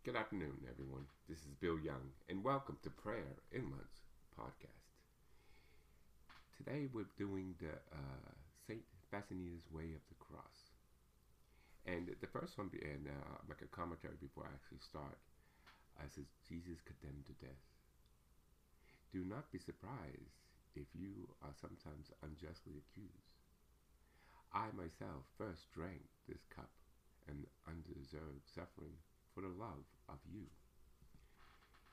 Good afternoon, everyone. This is Bill Young, and welcome to Prayer in Lunch podcast. Today we're doing the uh, Saint Faustina's Way of the Cross, and the first one, and uh, make a commentary before I actually start. Uh, says Jesus condemned to death. Do not be surprised if you are sometimes unjustly accused. I myself first drank this cup and undeserved suffering for the love of you.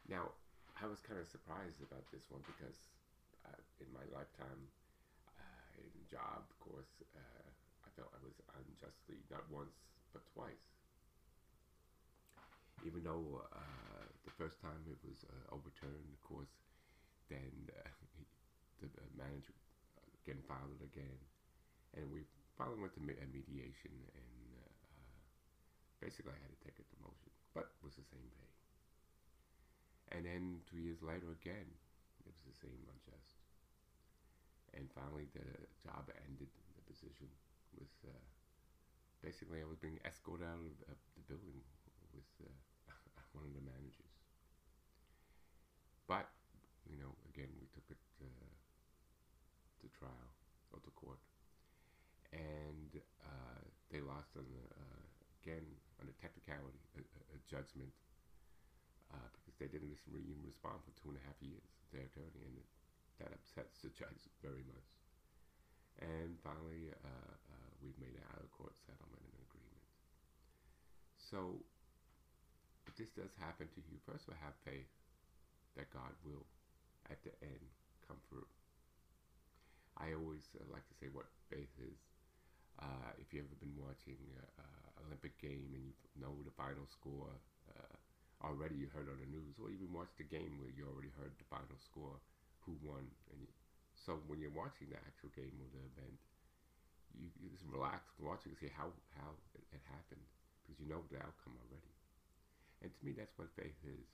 Now, I was kind of surprised about this one because uh, in my lifetime, uh, in job, of course, uh, I felt I was unjustly, not once, but twice. Even though uh, the first time it was uh, overturned, of course, then uh, the manager again filed it again, and we finally went to mediation and basically I had to take a demotion, but it was the same pay. And then two years later again, it was the same unjust. And finally, the job ended. The position was uh, basically I was being escorted out of, of the building with uh, one of the managers. But you know, again, we took it uh, to trial or to court, and uh, they lost on the uh, again on a technicality, a, a judgment, uh, because they didn't even respond for two and a half years, their attorney, and that upsets the judge very much. And finally, uh, uh, we've made an out-of-court settlement and agreement. So, if this does happen to you, first of all, have faith that God will, at the end, come through. I always uh, like to say what faith is. Uh, if you've ever been watching uh, Olympic game and you know the final score uh, already, you heard on the news, or even watched the game where you already heard the final score, who won, and you, so when you're watching the actual game or the event, you, you just relax watching and see how how it, it happened because you know the outcome already. And to me, that's what faith is.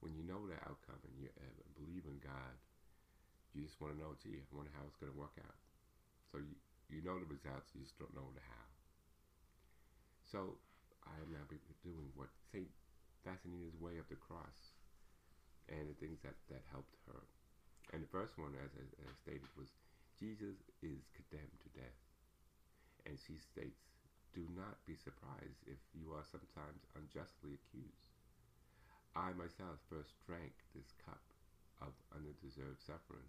When you know the outcome and you uh, believe in God, you just want to know, gee, I wonder how it's going to work out. So you, you know the results, you just don't know the how. So I am now doing what Saint Faustina's way of the cross, and the things that that helped her. And the first one, as I, stated, was Jesus is condemned to death, and she states, "Do not be surprised if you are sometimes unjustly accused. I myself first drank this cup of undeserved suffering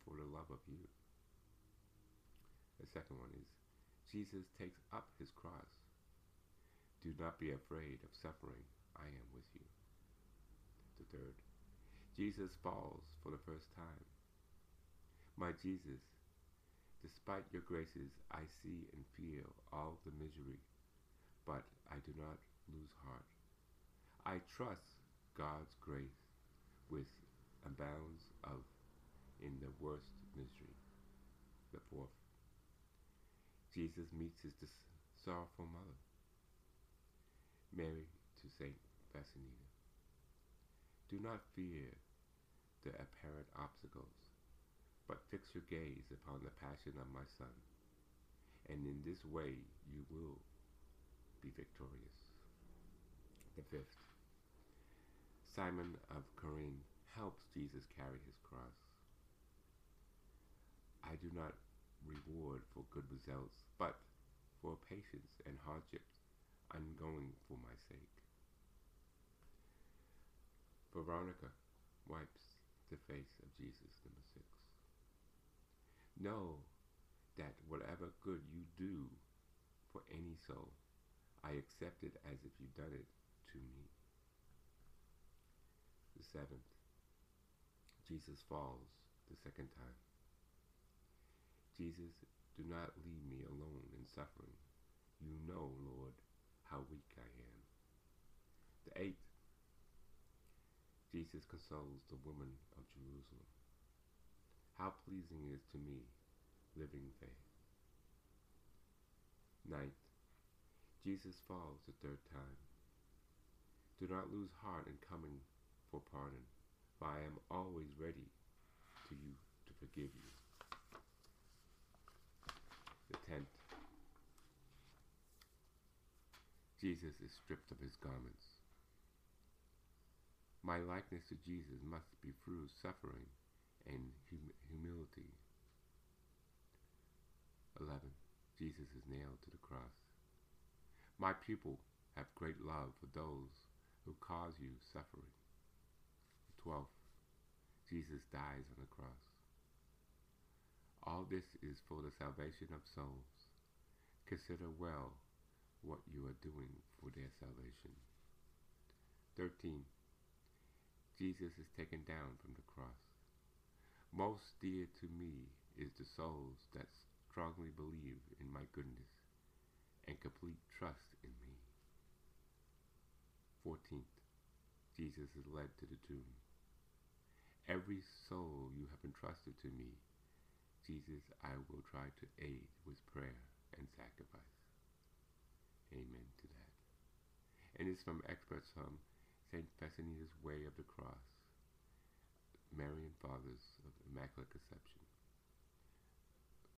for the love of you." The second one is Jesus takes up his cross. Do not be afraid of suffering. I am with you. The third, Jesus falls for the first time. My Jesus, despite your graces, I see and feel all the misery, but I do not lose heart. I trust God's grace with abounds of in the worst misery. The fourth, Jesus meets his sorrowful Mary to Saint Faustina. Do not fear the apparent obstacles, but fix your gaze upon the passion of my Son, and in this way you will be victorious. The fifth, Simon of Cyrene helps Jesus carry his cross. I do not reward for good results, but for patience and hardships ongoing for my sake. Veronica wipes the face of Jesus, number six. Know that whatever good you do for any soul, I accept it as if you've done it to me. The seventh, Jesus falls the second time. Jesus, do not leave me alone in suffering. You know, Lord, how weak I am. The eighth, Jesus consoles the woman of Jerusalem. How pleasing is to me living faith. Ninth, Jesus falls the third time. Do not lose heart in coming for pardon, for I am always ready to you to forgive you the tent. Jesus is stripped of his garments. My likeness to Jesus must be through suffering and hum- humility. 11. Jesus is nailed to the cross. My pupil, have great love for those who cause you suffering. 12. Jesus dies on the cross. All this is for the salvation of souls. Consider well what you are doing for their salvation. 13. Jesus is taken down from the cross. Most dear to me is the souls that strongly believe in my goodness and complete trust in me. 14th, Jesus is led to the tomb. Every soul you have entrusted to me, Jesus, I will try to aid with prayer and sacrifice. Amen to that. It's from experts from St. Faustina's Way of the Cross, Marian Fathers of Immaculate Conception.